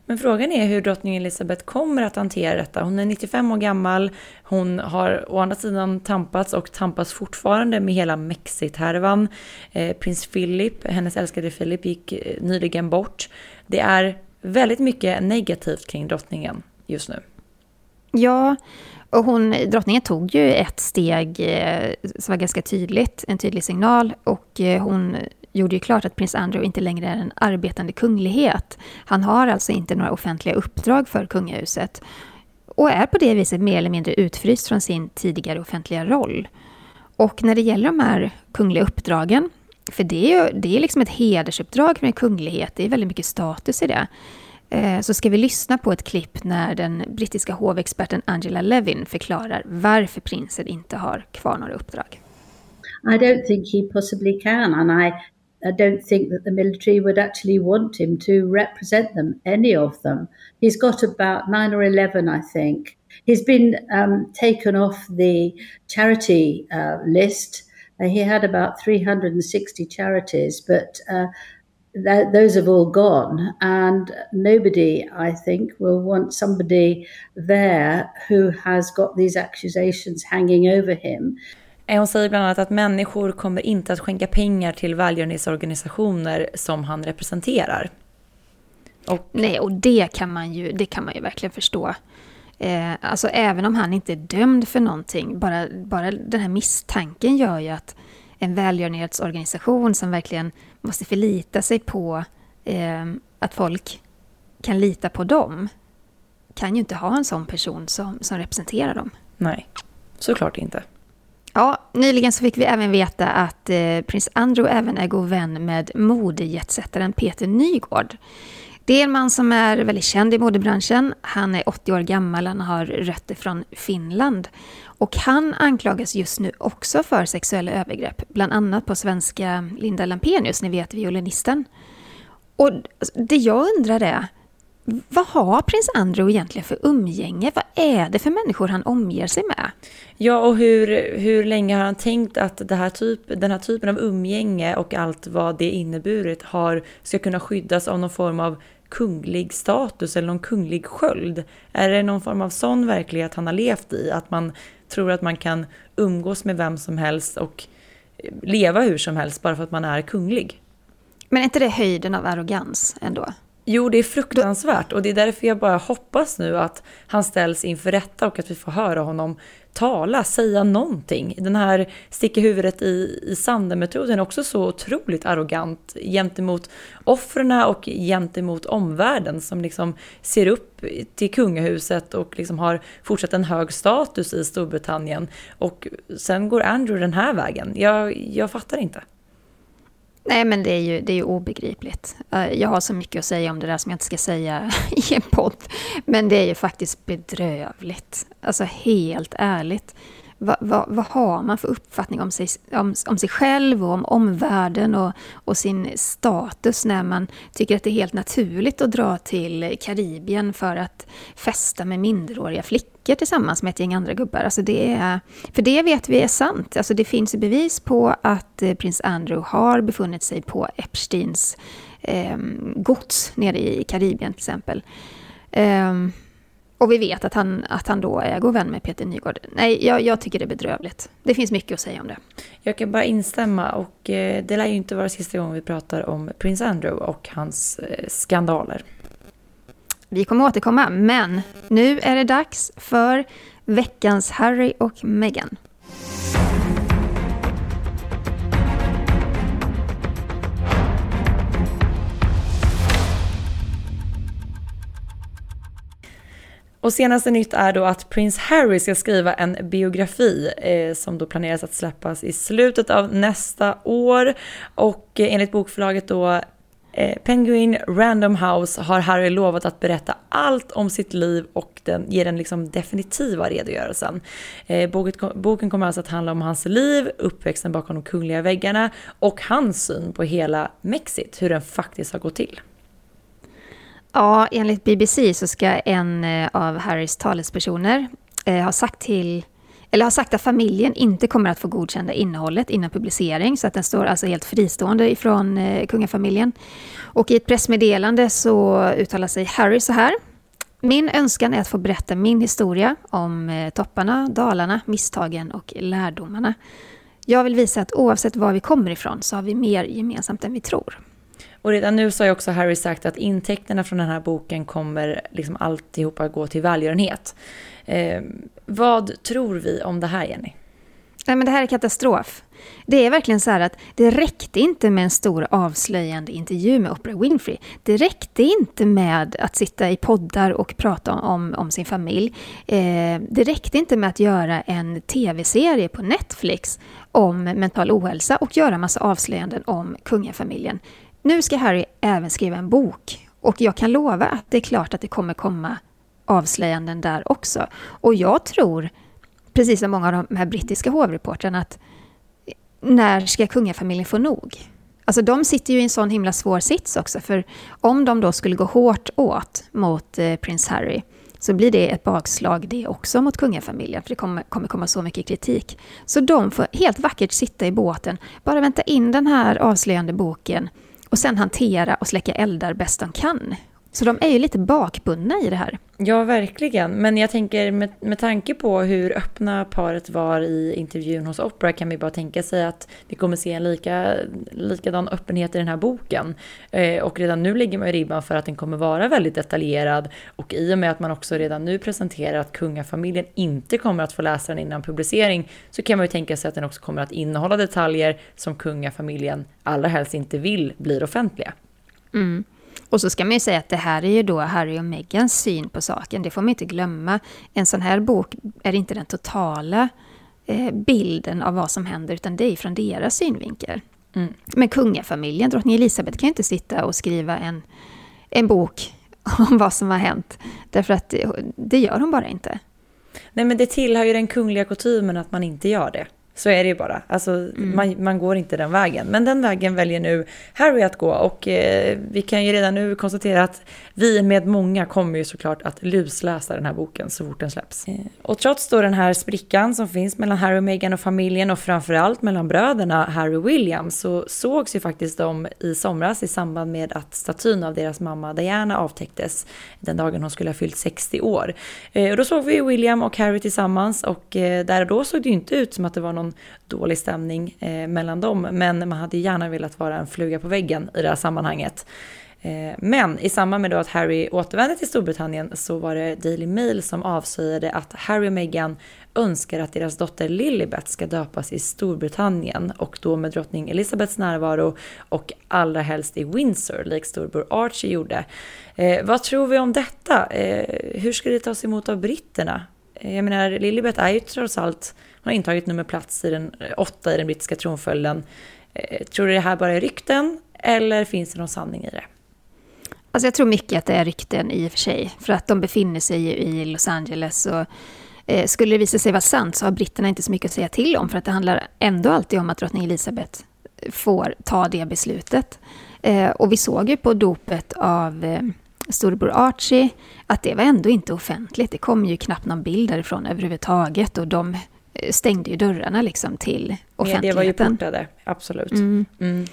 Men frågan är hur drottning Elizabeth kommer att hantera detta. Hon är 95 år gammal, hon har å andra sidan tampats och tampas fortfarande med hela Mexit-härvan. Eh, prins Philip, hennes älskade Philip, gick eh, nyligen bort. Det är väldigt mycket negativt kring drottningen just nu. Ja, och hon, drottningen tog ju ett steg eh, som var ganska tydligt, en tydlig signal. Och eh, hon gjorde ju klart att prins Andrew inte längre är en arbetande kunglighet. Han har alltså inte några offentliga uppdrag för kungahuset och är på det viset mer eller mindre utfryst från sin tidigare offentliga roll. Och när det gäller de här kungliga uppdragen, för det är ju det är liksom ett hedersuppdrag för en kunglighet, det är väldigt mycket status i det, eh, så ska vi lyssna på ett klipp när den brittiska hovexperten Angela Levin förklarar varför prinsen inte har kvar några uppdrag. I don't think he possibly can and I I don't think that the military would actually want him to represent them, any of them. He's got about nine or 11, I think. He's been um, taken off the charity uh, list. Uh, he had about 360 charities, but uh, th- those have all gone. And nobody, I think, will want somebody there who has got these accusations hanging over him. Eh, hon säger bland annat att människor kommer inte att skänka pengar till välgörenhetsorganisationer som han representerar. Och... Nej, och det kan man ju, det kan man ju verkligen förstå. Eh, alltså även om han inte är dömd för någonting, bara, bara den här misstanken gör ju att en välgörenhetsorganisation som verkligen måste förlita sig på eh, att folk kan lita på dem, kan ju inte ha en sån person som, som representerar dem. Nej, såklart inte. Ja, nyligen så fick vi även veta att eh, prins Andrew även är god vän med modejetsättaren Peter Nygård. Det är en man som är väldigt känd i modebranschen. Han är 80 år gammal, han har rötter från Finland. Och han anklagas just nu också för sexuella övergrepp, bland annat på svenska Linda Lampenius, ni vet violinisten. Och det jag undrar är, vad har prins Andrew egentligen för umgänge? Vad är det för människor han omger sig med? Ja, och hur, hur länge har han tänkt att det här typ, den här typen av umgänge och allt vad det inneburit har, ska kunna skyddas av någon form av kunglig status eller någon kunglig sköld? Är det någon form av sån verklighet han har levt i? Att man tror att man kan umgås med vem som helst och leva hur som helst bara för att man är kunglig? Men är inte det höjden av arrogans ändå? Jo, det är fruktansvärt och det är därför jag bara hoppas nu att han ställs inför rätta och att vi får höra honom tala, säga någonting. Den här sticka huvudet i, i sanden-metoden är också så otroligt arrogant gentemot offren och gentemot omvärlden som liksom ser upp till kungahuset och liksom har fortsatt en hög status i Storbritannien. Och sen går Andrew den här vägen. Jag, jag fattar inte. Nej, men det är, ju, det är ju obegripligt. Eh, jag har så mycket att säga om det där som jag inte ska säga i en podd. Men det är ju faktiskt bedrövligt. Alltså helt ärligt vad, vad, vad, har man för uppfattning om sig, om, om sig själv och om omvärlden och, och, sin status när man tycker att det är helt naturligt att dra till Karibien för att festa med minderåriga flickor tillsammans med ett gäng andra gubbar. Alltså det är, för det vet vi är sant. Alltså det finns bevis på att eh, prins Andrew har befunnit sig på Epsteins eh, gods nere i Karibien till exempel. Um, och vi vet att han, att han då är god vän med Peter Nygård. Nej, jag, jag, tycker det är bedrövligt. Det finns mycket att säga om det. Jag kan bara instämma och eh, det lär ju inte vara sista gången vi pratar om prins Andrew och hans eh, skandaler. Vi kommer återkomma, men nu är det dags för veckans Harry och Meghan. Och senaste nytt är då att prins Harry ska skriva en biografi eh, som då planeras att släppas i slutet av nästa år. Och eh, enligt bokförlaget då eh, Penguin Random House har Harry lovat att berätta allt om sitt liv och den, ge den liksom definitiva redogörelsen. Eh, boken kommer alltså att handla om hans liv, uppväxten bakom de kungliga väggarna och hans syn på hela Mexit, hur den faktiskt har gått till. Ja, enligt BBC så ska en eh, av Harrys talespersoner eh, ha sagt till eller har sagt att familjen inte kommer att få godkänna innehållet innan publicering, så att den står alltså helt fristående ifrån eh, kungafamiljen. Och i ett pressmeddelande så uttalar sig Harry så här. Min önskan är att få berätta min historia om eh, topparna, dalarna, misstagen och lärdomarna. Jag vill visa att oavsett var vi kommer ifrån så har vi mer gemensamt än vi tror. Och redan nu så har ju också Harry sagt att intäkterna från den här boken kommer liksom alltihopa gå till välgörenhet. Eh, vad tror vi om det här, Jenny? Nej, men det här är katastrof. Det är verkligen så här att det räckte inte med en stor avslöjande intervju med Oprah Winfrey. Det räckte inte med att sitta i poddar och prata om, om sin familj. Eh, det räckte inte med att göra en tv-serie på Netflix om mental ohälsa och göra massa avslöjanden om kungafamiljen. Nu ska Harry även skriva en bok och jag kan lova att det är klart att det kommer komma avslöjanden där också. Och jag tror, precis som många av de här brittiska hovreportrarna, att när ska kungafamiljen få nog? Alltså de sitter ju i en sån himla svår sits också, för om de då skulle gå hårt åt mot eh, prins Harry, så blir det ett bakslag det också mot kungafamiljen, för det kommer, kommer komma så mycket kritik. Så de får helt vackert sitta i båten, bara vänta in den här avslöjande boken och sen hantera och släcka eldar bäst de kan. Så de är ju lite bakbundna i det här. Ja, verkligen. Men jag tänker med, med tanke på hur öppna paret var i intervjun hos Opera kan vi bara tänka sig att vi kommer se en lika, likadan öppenhet i den här boken. Eh, och redan nu ligger man i ribban för att den kommer vara väldigt detaljerad. Och i och med att man också redan nu presenterar att kungafamiljen inte kommer att få läsa den innan publicering så kan man ju tänka sig att den också kommer att innehålla detaljer som kungafamiljen allra helst inte vill blir offentliga. Mm. Och så ska man ju säga att det här är ju då Harry och Meghans syn på saken. Det får man inte glömma. En sån här bok är inte den totala eh, bilden av vad som händer, utan det är från deras synvinkel. Mm. Men kungafamiljen, drottning Elisabeth, kan ju inte sitta och skriva en, en bok om vad som har hänt. Därför att det, det gör hon bara inte. Nej, men det tillhör ju den kungliga kutymen att man inte gör det. Så är det ju bara. Alltså, mm. man, man, går inte den vägen. Men den vägen väljer nu Harry att gå och eh, vi kan ju redan nu konstatera att vi med många kommer ju såklart att lusläsa den här boken så fort den släpps. Eh, och trots då den här sprickan som finns mellan Harry och Meghan och familjen och framförallt mellan bröderna Harry och William så sågs ju faktiskt de i somras i samband med att statyn av deras mamma Diana avtäcktes den dagen hon skulle ha fyllt 60 år. Eh, och då såg vi William och Harry tillsammans och eh, där och då såg det ju inte ut som att det var någon någon dålig stämning eh, mellan dem. Men man hade gärna velat vara en fluga på väggen i det här sammanhanget. Eh, men i samband med då att Harry återvände till Storbritannien så var det Daily Mail som avslöjade att Harry och Meghan önskar att deras dotter Lilibet ska döpas i Storbritannien och då med drottning Elizabeths närvaro och allra helst i Windsor, likt storbror Archie gjorde. Eh, vad tror vi om detta? Eh, hur ska det tas emot av britterna? Eh, jag menar, Lilibet är ju trots allt, har intagit nummer plats i den eh, åtta i den brittiska tronföljden. Eh, tror du det här bara är rykten eller finns det någon sanning i det? Alltså jag tror mycket att det är rykten i och för sig, för att de befinner sig ju i Los Angeles och eh, skulle det visa sig vara sant så har britterna inte så mycket att säga till om, för att det handlar ändå alltid om att drottning Elizabeth får ta det beslutet. Eh, och vi såg ju på dopet av eh, storebror Archie att det var ändå inte offentligt. Det kom ju knappt någon bild därifrån överhuvudtaget och de eh, stängde ju dörrarna liksom till offentligheten. Det var ju portade, absolut. Mm. Mm.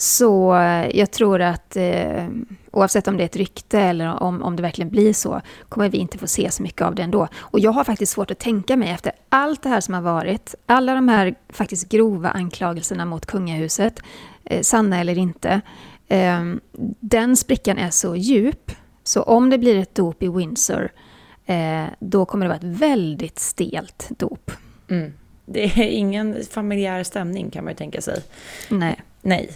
Så eh, jag tror att eh, oavsett om det är ett rykte eller om, om det verkligen blir så, kommer vi inte få se så mycket av det ändå. Och jag har faktiskt svårt att tänka mig efter allt det här som har varit, alla de här faktiskt grova anklagelserna mot kungahuset, eh, sanna eller inte, eh, den sprickan är så djup, så om det blir ett dop i Windsor, eh, då kommer det vara ett väldigt stelt dop. Mm. Det är ingen familjär stämning kan man ju tänka sig. Nej. Nej.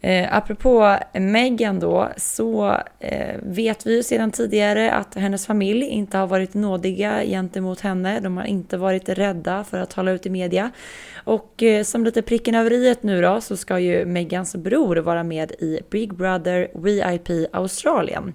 Eh, apropå Meghan då, så eh, vet vi ju sedan tidigare att hennes familj inte har varit nådiga gentemot henne. De har inte varit rädda för att tala ut i media. Och eh, som lite pricken över i nu då så ska ju Megans bror vara med i Big Brother VIP Australien.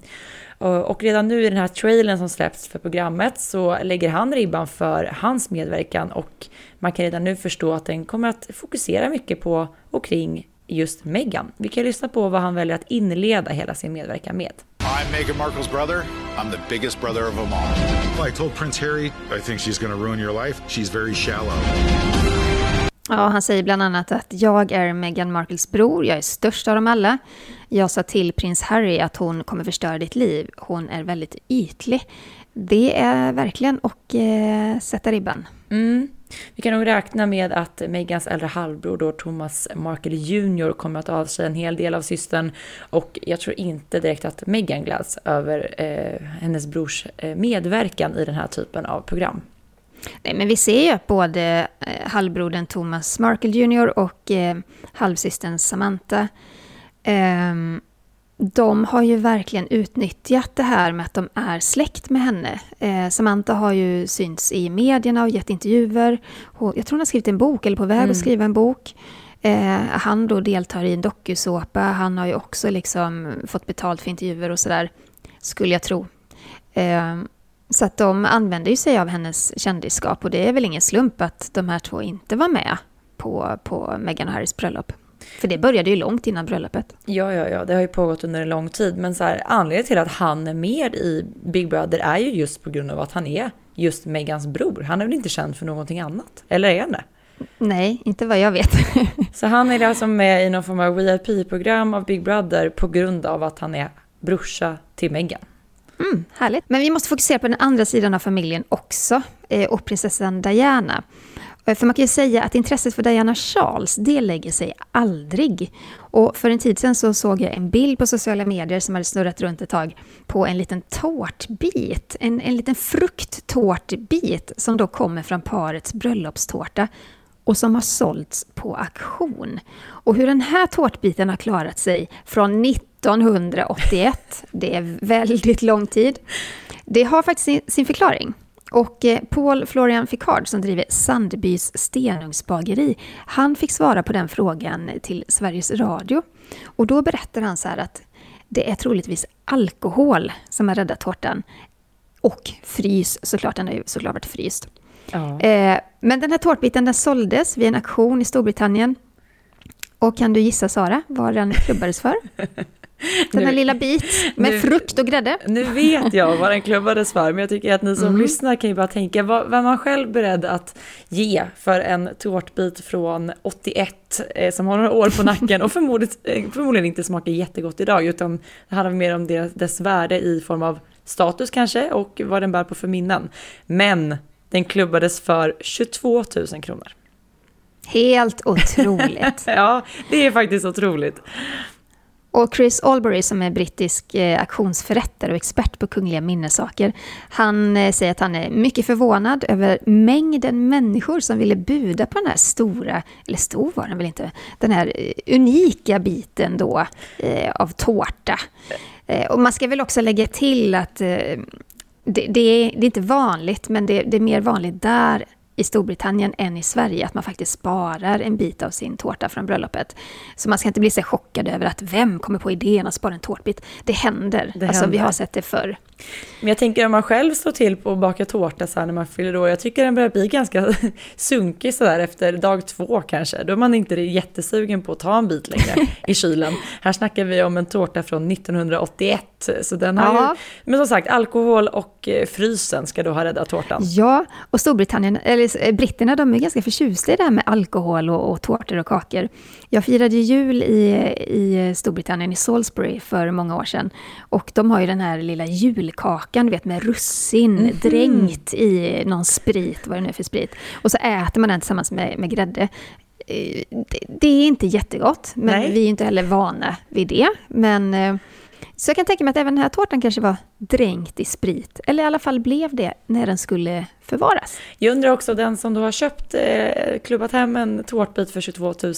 Och redan nu i den här trailern som släpps för programmet så lägger han ribban för hans medverkan och man kan redan nu förstå att den kommer att fokusera mycket på och kring just Meghan. Vi kan lyssna på vad han väljer att inleda hela sin medverkan med. I'm Meghan Markles brother. I'm the biggest brother of them all. I told Prince Harry I think she's gonna ruin your life. She's very shallow. Ja, han säger bland annat att jag är Meghan Markles bror, jag är störst av dem alla. Jag sa till prins Harry att hon kommer förstöra ditt liv. Hon är väldigt ytlig. Det är verkligen att eh, sätta ribban. Mm. Vi kan nog räkna med att Megans äldre halvbror då, Thomas Markle Jr kommer att avslöja en hel del av systern och jag tror inte direkt att Megan gläds över eh, hennes brors eh, medverkan i den här typen av program. Nej, men vi ser ju att både eh, halvbrodern Thomas Markle Jr och eh, halvsystern Samantha eh, de har ju verkligen utnyttjat det här med att de är släkt med henne. Eh, Samantha har ju synts i medierna och gett intervjuer. Hon, jag tror hon har skrivit en bok, eller på väg mm. att skriva en bok. Eh, han då deltar i en dokusåpa. Han har ju också liksom fått betalt för intervjuer och sådär, skulle jag tro. Eh, så att de använder ju sig av hennes kändisskap och det är väl ingen slump att de här två inte var med på, på Meghan och Harrys bröllop. För det började ju långt innan bröllopet. Ja, ja, ja, det har ju pågått under en lång tid. Men så här, anledningen till att han är med i Big Brother är ju just på grund av att han är just Megans bror. Han är väl inte känd för någonting annat? Eller är han det? Nej, inte vad jag vet. så han är alltså med i någon form av VIP-program av Big Brother på grund av att han är brorsa till Meghan. Mm, härligt. Men vi måste fokusera på den andra sidan av familjen också, eh, och prinsessan Diana. Eh, för man kan ju säga att intresset för Diana Charles, det lägger sig aldrig. Och för en tid sedan så såg jag en bild på sociala medier som hade snurrat runt ett tag på en liten tårtbit, en, en liten frukttårtbit som då kommer från parets bröllopstårta och som har sålts på auktion. Och hur den här tårtbiten har klarat sig från 1981, det är väldigt lång tid, det har faktiskt sin förklaring. Och eh, Paul Florian Ficard som driver Sandbys stenugnsbageri, han fick svara på den frågan till Sveriges Radio. Och då berättar han så här att det är troligtvis alkohol som har räddat tårtan. Och frys, såklart, den har ju såklart varit fryst. Ja. Eh, men den här tårtbiten den såldes vid en auktion i Storbritannien. Och kan du gissa Sara vad den klubbades för? Den här lilla bit med nu, frukt och grädde. Nu vet jag vad den klubbades för, men jag tycker att ni som mm. lyssnar kan ju bara tänka, vad var man själv beredd att ge för en tårtbit från 81 eh, som har några år på nacken och förmodligen, eh, förmodligen inte smakar jättegott idag, utan det handlar mer om dess, dess värde i form av status kanske och vad den bär på för minnen. Men den klubbades för 22 000 kronor. Helt otroligt. ja, det är faktiskt otroligt. Och Chris Albury som är brittisk eh, auktionsförrättare och expert på kungliga minnessaker, han eh, säger att han är mycket förvånad över mängden människor som ville buda på den här stora, eller stor var den väl inte, den här eh, unika biten då eh, av tårta. Eh, och man ska väl också lägga till att eh, det, det, är, det, är, inte vanligt, men det, det är mer vanligt där i Storbritannien än i Sverige, att man faktiskt sparar en bit av sin tårta från bröllopet. Så man ska inte bli så chockad över att vem kommer på idén att spara en tårtbit? Det händer. Det alltså, händer. vi har sett det förr. Men jag tänker om man själv står till på att baka tårta så här när man fyller år, jag tycker den börjar bli ganska sunkig sådär efter dag två kanske. Då är man inte jättesugen på att ta en bit längre i kylen. Här snackar vi om en tårta från 1981, så den har ja. ju... Men som sagt, alkohol och eh, frysen ska då ha räddat tårtan. Ja, och Storbritannien, eller britterna, de är ganska förtjusta i det här med alkohol och, och tårtor och kakor. Jag firade jul i, i Storbritannien, i Salisbury, för många år sedan. Och de har ju den här lilla julkakan, du vet med russin mm dränkt i någon sprit, vad det nu är för sprit. Och så äter man den tillsammans med, med grädde. Eh, det, det är inte jättegott, men Nej. vi är inte heller vana vid det. Men eh, så jag kan tänka mig att även den här tårtan kanske var dränkt i sprit, eller i alla fall blev det när den skulle förvaras. Jag undrar också, den som du har köpt, eh, klubbat hem en tårtbit för 22 000,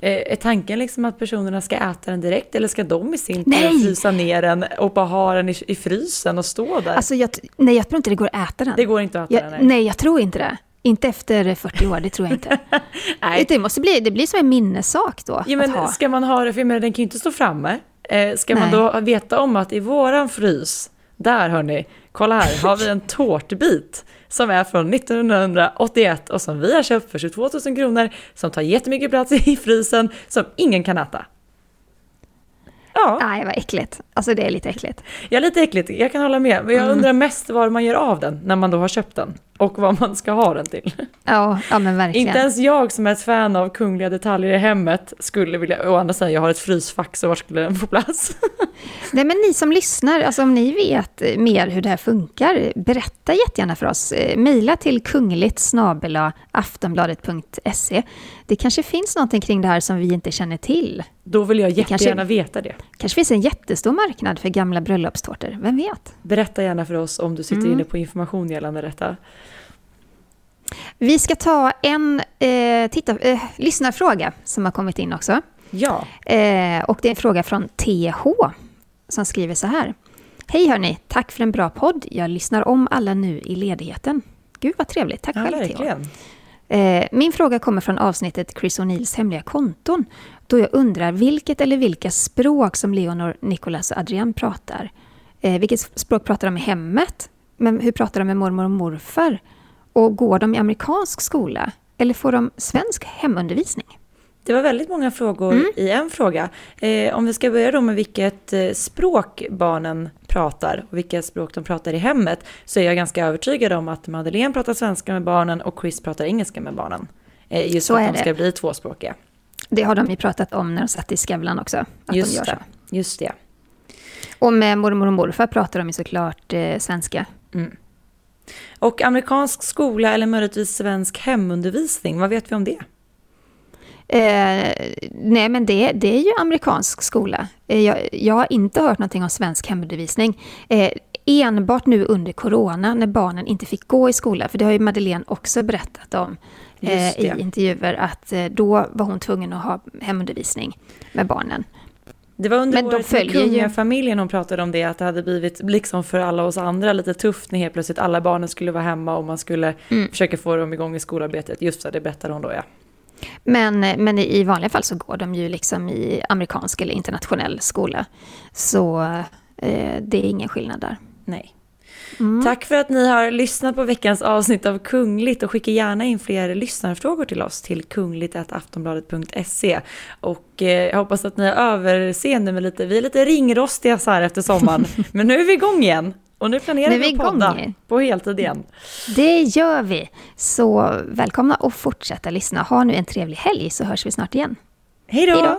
eh, är tanken liksom att personerna ska äta den direkt eller ska de i sin tur frysa ner den och bara ha den i, i frysen och stå där? Alltså jag, nej, jag tror inte det går att äta den. Det går inte att äta jag, den? Nej. nej, jag tror inte det. Inte efter 40 år, det tror jag inte. nej. Det, måste bli, det blir som en minnessak då. Ja, men ska man ha det, för den kan ju inte stå framme. Eh, ska Nej. man då veta om att i våran frys, där hörni, kolla här, har vi en tårtbit som är från 1981 och som vi har köpt för 22 000 kronor, som tar jättemycket plats i frysen, som ingen kan äta. Ja. Nej, vad äckligt. Alltså det är lite äckligt. Ja, lite äckligt. Jag kan hålla med. Men jag mm. undrar mest vad man gör av den när man då har köpt den. Och vad man ska ha den till. Ja, ja men verkligen. Inte ens jag som är ett fan av kungliga detaljer i hemmet skulle vilja, å andra sidan jag har ett frysfack så var skulle den få plats? Nej men ni som lyssnar, alltså om ni vet mer hur det här funkar, berätta jättegärna för oss. Eh, Mejla till kungligt aftonbladet.se. Det kanske finns någonting kring det här som vi inte känner till. Då vill jag jättegärna kanske, veta det. kanske finns en jättestor marknad för gamla bröllopstårtor, vem vet? Berätta gärna för oss om du sitter mm. inne på information gällande detta. Vi ska ta en eh, titta, eh, lyssnarfråga som har kommit in också. Ja. Eh, och det är en fråga från TH som skriver så här. Hej hörni, tack för en bra podd. Jag lyssnar om alla nu i ledigheten. Gud vad trevligt, tack ja, själv verkligen. TH. Eh, min fråga kommer från avsnittet Chris O'Neills hemliga konton, då jag undrar vilket eller vilka språk som Leonor, Nicolas och Adrian pratar. Eh, vilket språk pratar de i hemmet? Men hur pratar de med mormor och morfar? Och går de i amerikansk skola? Eller får de svensk hemundervisning? Det var väldigt många frågor mm. i en fråga. Eh, om vi ska börja då med vilket eh, språk barnen pratar och vilka språk de pratar i hemmet så är jag ganska övertygad om att Madeleine pratar svenska med barnen och Chris pratar engelska med barnen. Eh, just så för att de ska det. bli tvåspråkiga. Det har de ju pratat om när de satt i Skavlan också. Att just de gör det. Så. Just det. Och med mormor och morfar pratar de ju såklart eh, svenska. Mm. Och amerikansk skola eller möjligtvis svensk hemundervisning, vad vet vi om det? Eh, nej, men det, det är ju amerikansk skola. Eh, jag, jag, har inte hört någonting om svensk hemundervisning. Eh, enbart nu under corona, när barnen inte fick gå i skola, för det har ju Madeleine också berättat om eh, i intervjuer, att eh, då var hon tvungen att ha hemundervisning med barnen. Det var under Men året med kungafamiljen hon pratade om det, att det hade blivit, liksom för alla oss andra, lite tufft när helt plötsligt alla barnen skulle vara hemma och man skulle mm. försöka få dem igång i skolarbetet. Just så, det berättade hon då ja. Men, men i vanliga fall så går de ju liksom i amerikansk eller internationell skola. Så eh, det är ingen skillnad där. Nej. Mm. Tack för att ni har lyssnat på veckans avsnitt av Kungligt och skicka gärna in fler lyssnarfrågor till oss till kungligt.aftonbladet.se. Och eh, jag hoppas att ni har överseende med lite, vi är lite ringrostiga så här efter sommaren, men nu är vi igång igen. Och nu planerar nu vi att podda på heltid igen. Det gör vi. Så välkomna och fortsätta lyssna. Ha nu en trevlig helg så hörs vi snart igen. Hej då!